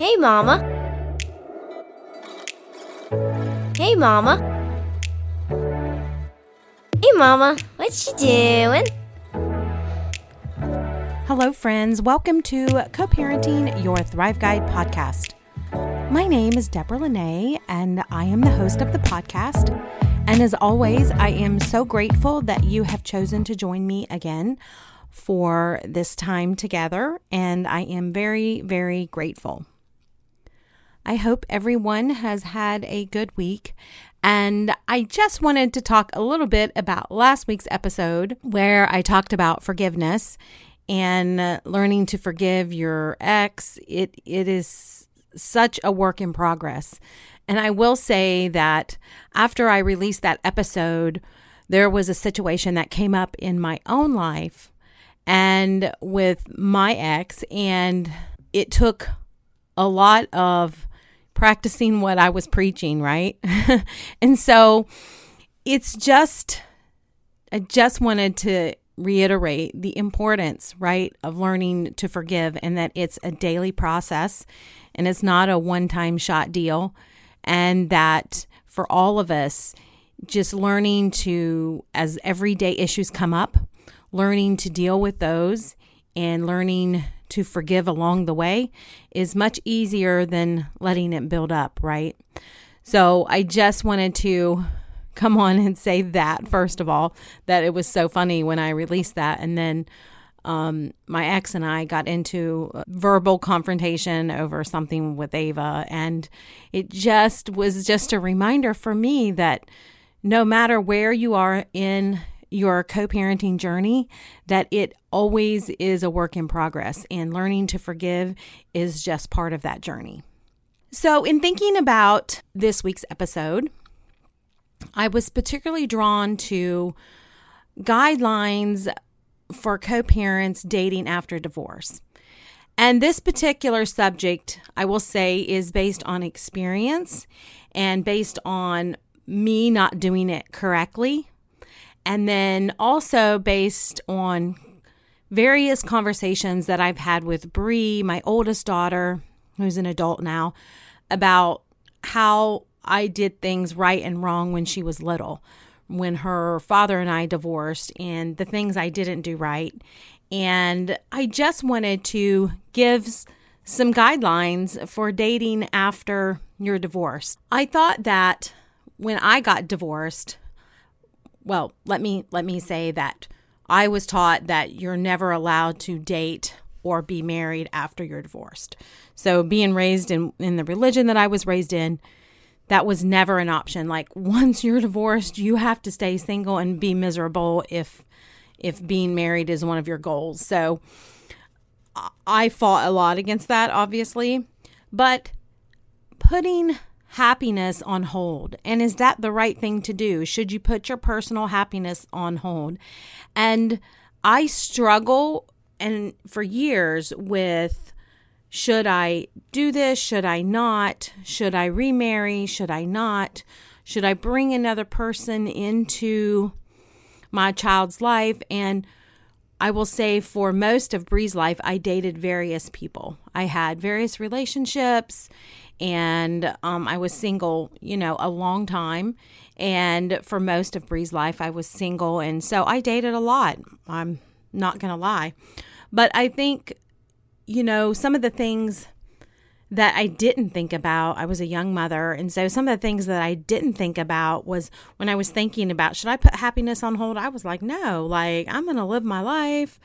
Hey, Mama. Hey, Mama. Hey, Mama. What you doing? Hello, friends. Welcome to Co Parenting Your Thrive Guide podcast. My name is Deborah Linay, and I am the host of the podcast. And as always, I am so grateful that you have chosen to join me again for this time together, and I am very, very grateful. I hope everyone has had a good week. And I just wanted to talk a little bit about last week's episode where I talked about forgiveness and learning to forgive your ex. It it is such a work in progress. And I will say that after I released that episode, there was a situation that came up in my own life and with my ex, and it took a lot of practicing what I was preaching, right? and so it's just, I just wanted to reiterate the importance, right, of learning to forgive and that it's a daily process and it's not a one time shot deal and that for all of us, just learning to, as everyday issues come up, learning to deal with those and learning to forgive along the way is much easier than letting it build up, right? So I just wanted to come on and say that, first of all, that it was so funny when I released that. And then um, my ex and I got into verbal confrontation over something with Ava. And it just was just a reminder for me that no matter where you are in your co parenting journey, that it always is a work in progress. And learning to forgive is just part of that journey. So, in thinking about this week's episode, I was particularly drawn to guidelines for co parents dating after divorce. And this particular subject, I will say, is based on experience and based on me not doing it correctly. And then also based on various conversations that I've had with Bree, my oldest daughter, who's an adult now, about how I did things right and wrong when she was little when her father and I divorced and the things I didn't do right. And I just wanted to give some guidelines for dating after your divorce. I thought that when I got divorced, well, let me let me say that I was taught that you're never allowed to date or be married after you're divorced. So being raised in in the religion that I was raised in, that was never an option. Like once you're divorced, you have to stay single and be miserable if if being married is one of your goals. So I fought a lot against that obviously, but putting happiness on hold. And is that the right thing to do? Should you put your personal happiness on hold? And I struggle and for years with should I do this? Should I not? Should I remarry? Should I not? Should I bring another person into my child's life? And I will say for most of Bree's life, I dated various people. I had various relationships and um, I was single, you know, a long time. And for most of Bree's life, I was single. And so I dated a lot. I'm not going to lie. But I think you know, some of the things that I didn't think about, I was a young mother. And so some of the things that I didn't think about was when I was thinking about, should I put happiness on hold? I was like, no, like I'm going to live my life,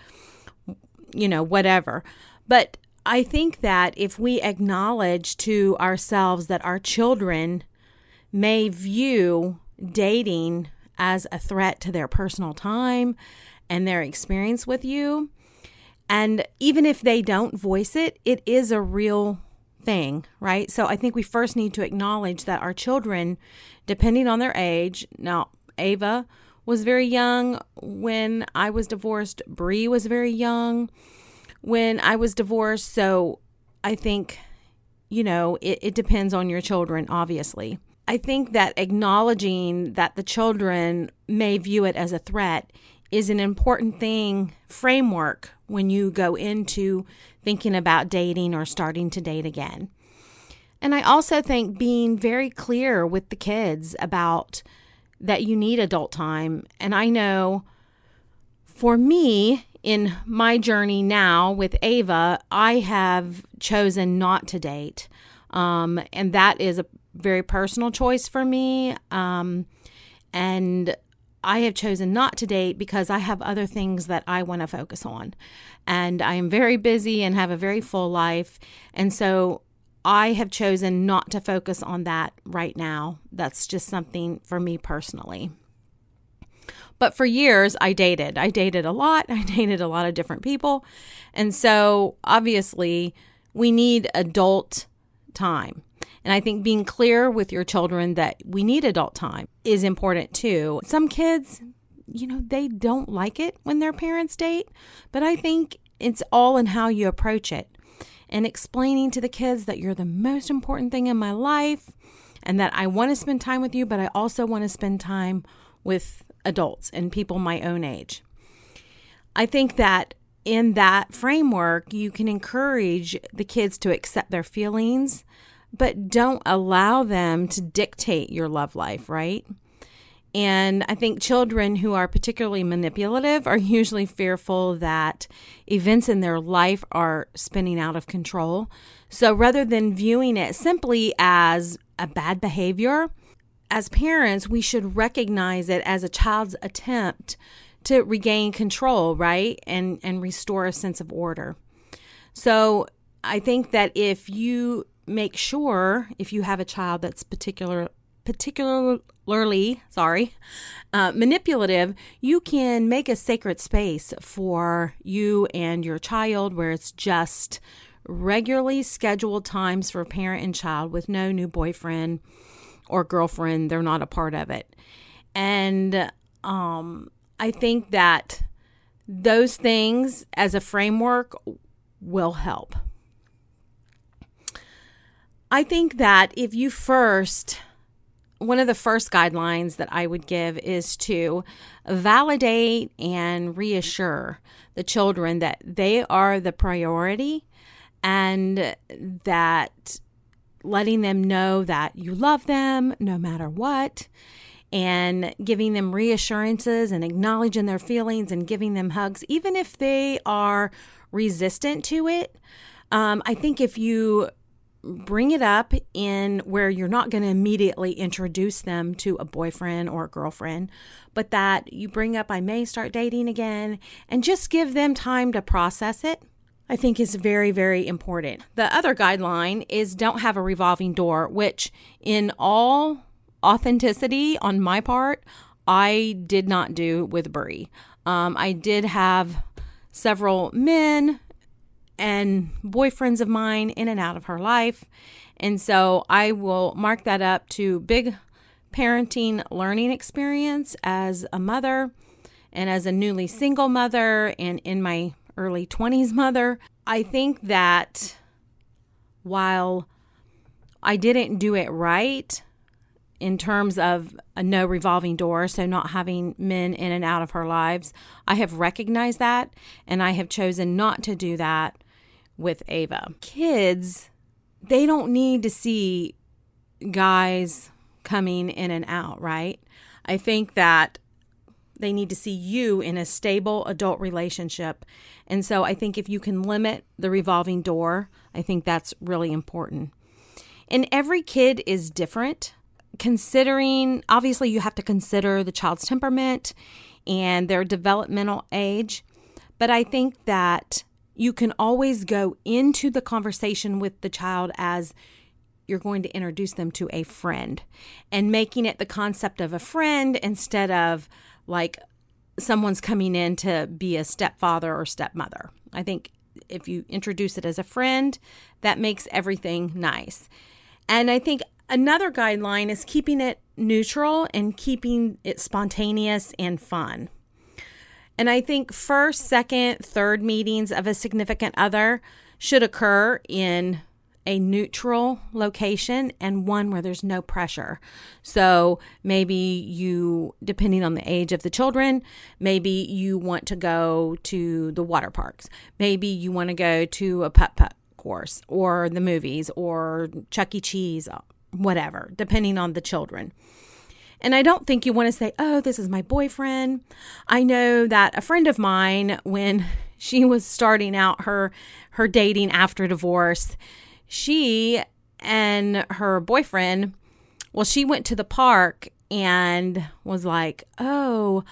you know, whatever. But I think that if we acknowledge to ourselves that our children may view dating as a threat to their personal time and their experience with you, and even if they don't voice it, it is a real thing, right? So I think we first need to acknowledge that our children, depending on their age, now Ava was very young when I was divorced, Bree was very young when I was divorced. So I think, you know, it, it depends on your children, obviously. I think that acknowledging that the children may view it as a threat is an important thing, framework, when you go into thinking about dating or starting to date again. And I also think being very clear with the kids about that you need adult time. And I know for me, in my journey now with Ava, I have chosen not to date. Um, and that is a very personal choice for me. Um, and I have chosen not to date because I have other things that I want to focus on. And I am very busy and have a very full life. And so I have chosen not to focus on that right now. That's just something for me personally. But for years, I dated. I dated a lot. I dated a lot of different people. And so obviously, we need adult time. And I think being clear with your children that we need adult time is important too. Some kids, you know, they don't like it when their parents date, but I think it's all in how you approach it and explaining to the kids that you're the most important thing in my life and that I want to spend time with you, but I also want to spend time with adults and people my own age. I think that in that framework, you can encourage the kids to accept their feelings, but don't allow them to dictate your love life, right? And I think children who are particularly manipulative are usually fearful that events in their life are spinning out of control. So rather than viewing it simply as a bad behavior, as parents, we should recognize it as a child's attempt to regain control, right? And and restore a sense of order. So, I think that if you make sure if you have a child that's particular particularly sorry uh, manipulative you can make a sacred space for you and your child where it's just regularly scheduled times for parent and child with no new boyfriend or girlfriend, they're not a part of it. And um, I think that those things as a framework will help. I think that if you first, one of the first guidelines that I would give is to validate and reassure the children that they are the priority and that letting them know that you love them no matter what, and giving them reassurances and acknowledging their feelings and giving them hugs, even if they are resistant to it. Um, I think if you bring it up in where you're not going to immediately introduce them to a boyfriend or a girlfriend, but that you bring up, I may start dating again, and just give them time to process it I think is very, very important. The other guideline is don't have a revolving door, which, in all authenticity on my part, I did not do with Bree. Um, I did have several men and boyfriends of mine in and out of her life. And so I will mark that up to big parenting learning experience as a mother and as a newly single mother and in my early 20s mother. I think that while I didn't do it right in terms of a no revolving door, so not having men in and out of her lives, I have recognized that and I have chosen not to do that with Ava. Kids, they don't need to see guys coming in and out, right? I think that they need to see you in a stable adult relationship. And so I think if you can limit the revolving door, I think that's really important. And every kid is different. Considering, obviously, you have to consider the child's temperament and their developmental age. But I think that you can always go into the conversation with the child as you're going to introduce them to a friend and making it the concept of a friend instead of like someone's coming in to be a stepfather or stepmother. I think if you introduce it as a friend, that makes everything nice. And I think another guideline is keeping it neutral and keeping it spontaneous and fun. And I think first, second, third meetings of a significant other should occur in a neutral location and one where there's no pressure. So maybe you, depending on the age of the children, maybe you want to go to the water parks. Maybe you want to go to a putt putt course or the movies or Chuck E. Cheese, whatever, depending on the children. And I don't think you want to say, oh, this is my boyfriend. I know that a friend of mine, when she was starting out her her dating after divorce, she and her boyfriend, well, she went to the park and was like, oh,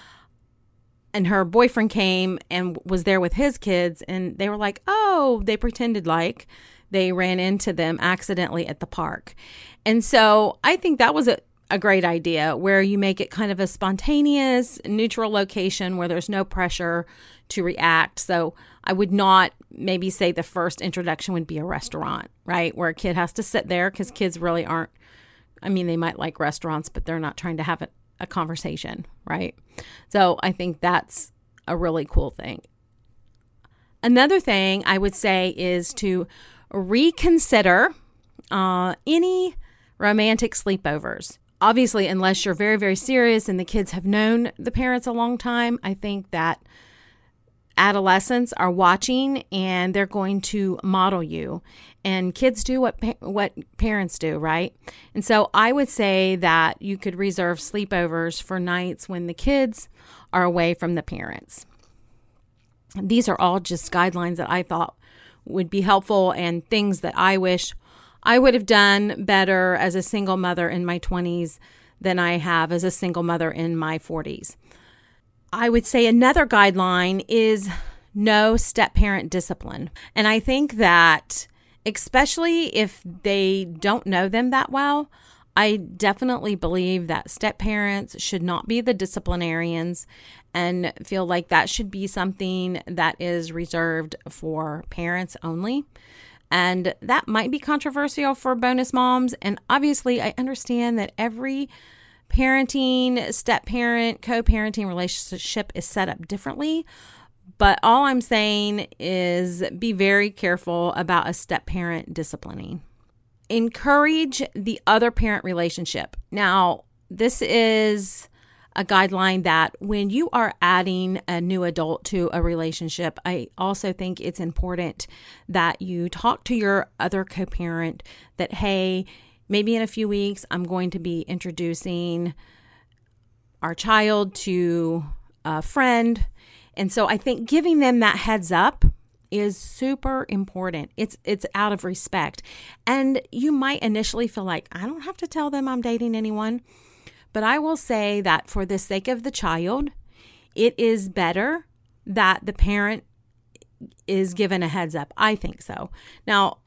and her boyfriend came and was there with his kids and they were like oh they pretended like they ran into them accidentally at the park. And so i think that was a, a great idea where you make it kind of a spontaneous neutral location where there's no pressure to react. So i would not maybe say the first introduction would be a restaurant right where a kid has to sit there because kids really aren't i mean they might like restaurants but they're not trying to have it a conversation, right? So I think that's a really cool thing. Another thing I would say is to reconsider uh, any romantic sleepovers. Obviously, unless you're very, very serious and the kids have known the parents a long time, I think that adolescents are watching and they're going to model you and kids do what what parents do, right? And so I would say that you could reserve sleepovers for nights when the kids are away from the parents. These are all just guidelines that I thought would be helpful and things that I wish I would have done better as a single mother in my 20s than I have as a single mother in my 40s. I would say another guideline is no step parent discipline. And I think that especially if they don't know them that well. I definitely believe that step parents should not be the disciplinarians and feel like that should be something that is reserved for parents only. And that might be controversial for bonus moms. And obviously, I understand that every parenting, step parent, co parenting relationship is set up differently. But all I'm saying is be very careful about a step parent disciplining. Encourage the other parent relationship. Now, this is a guideline that when you are adding a new adult to a relationship, I also think it's important that you talk to your other co parent that, hey, maybe in a few weeks, I'm going to be introducing our child to a friend and so I think giving them that heads up is super important. It's it's out of respect. And you might initially feel like I don't have to tell them I'm dating anyone, but I will say that for the sake of the child, it is better that the parent is given a heads up. I think so. Now,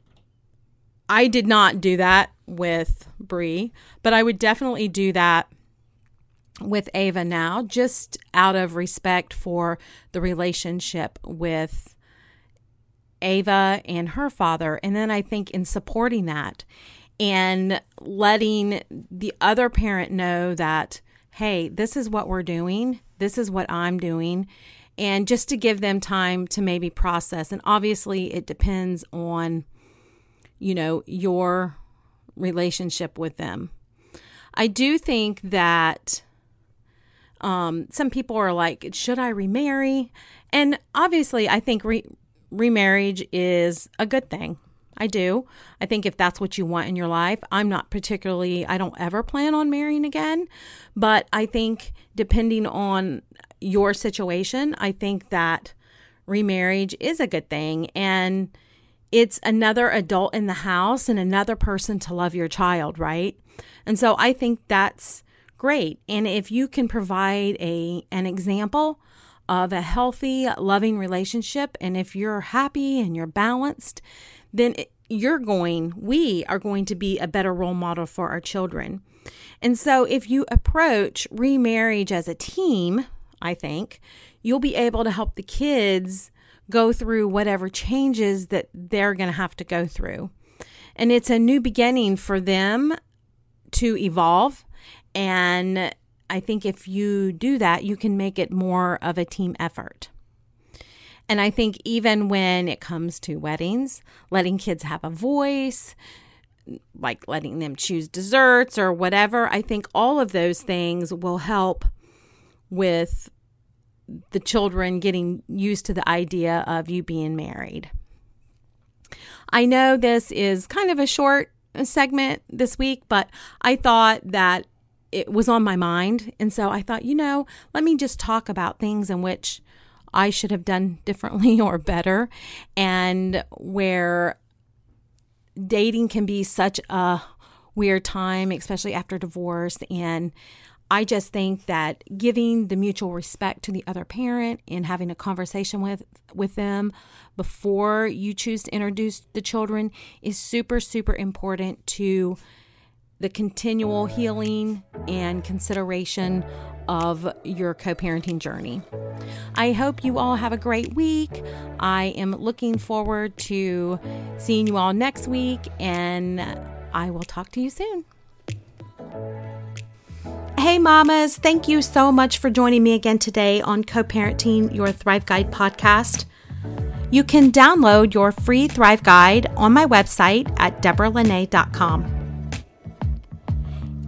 I did not do that with Bree, but I would definitely do that with Ava now, just out of respect for the relationship with Ava and her father. And then I think in supporting that and letting the other parent know that, hey, this is what we're doing, this is what I'm doing. And just to give them time to maybe process. And obviously, it depends on, you know, your relationship with them. I do think that um, some people are like, should I remarry? And obviously, I think re- remarriage is a good thing. I do. I think if that's what you want in your life, I'm not particularly, I don't ever plan on marrying again. But I think depending on your situation, I think that remarriage is a good thing. And it's another adult in the house and another person to love your child, right? And so I think that's great. And if you can provide a an example of a healthy, loving relationship and if you're happy and you're balanced, then you're going, we are going to be a better role model for our children. And so if you approach remarriage as a team, I think, you'll be able to help the kids go through whatever changes that they're going to have to go through. And it's a new beginning for them to evolve and I think if you do that, you can make it more of a team effort. And I think even when it comes to weddings, letting kids have a voice, like letting them choose desserts or whatever, I think all of those things will help with the children getting used to the idea of you being married. I know this is kind of a short segment this week, but I thought that it was on my mind. And so I thought, you know, let me just talk about things in which I should have done differently or better, and where dating can be such a weird time, especially after divorce. And I just think that giving the mutual respect to the other parent and having a conversation with with them before you choose to introduce the children is super super important to the continual healing and consideration of your co-parenting journey. I hope you all have a great week. I am looking forward to seeing you all next week and I will talk to you soon. Hey, mamas, thank you so much for joining me again today on Co Parenting Your Thrive Guide podcast. You can download your free Thrive Guide on my website at deborahlinay.com.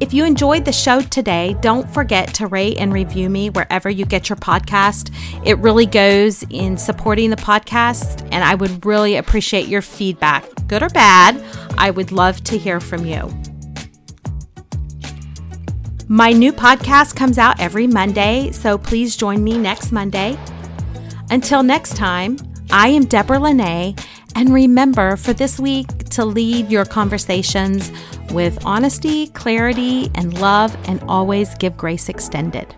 If you enjoyed the show today, don't forget to rate and review me wherever you get your podcast. It really goes in supporting the podcast, and I would really appreciate your feedback, good or bad. I would love to hear from you. My new podcast comes out every Monday, so please join me next Monday. Until next time, I am Deborah Linay, and remember for this week to lead your conversations with honesty, clarity, and love, and always give grace extended.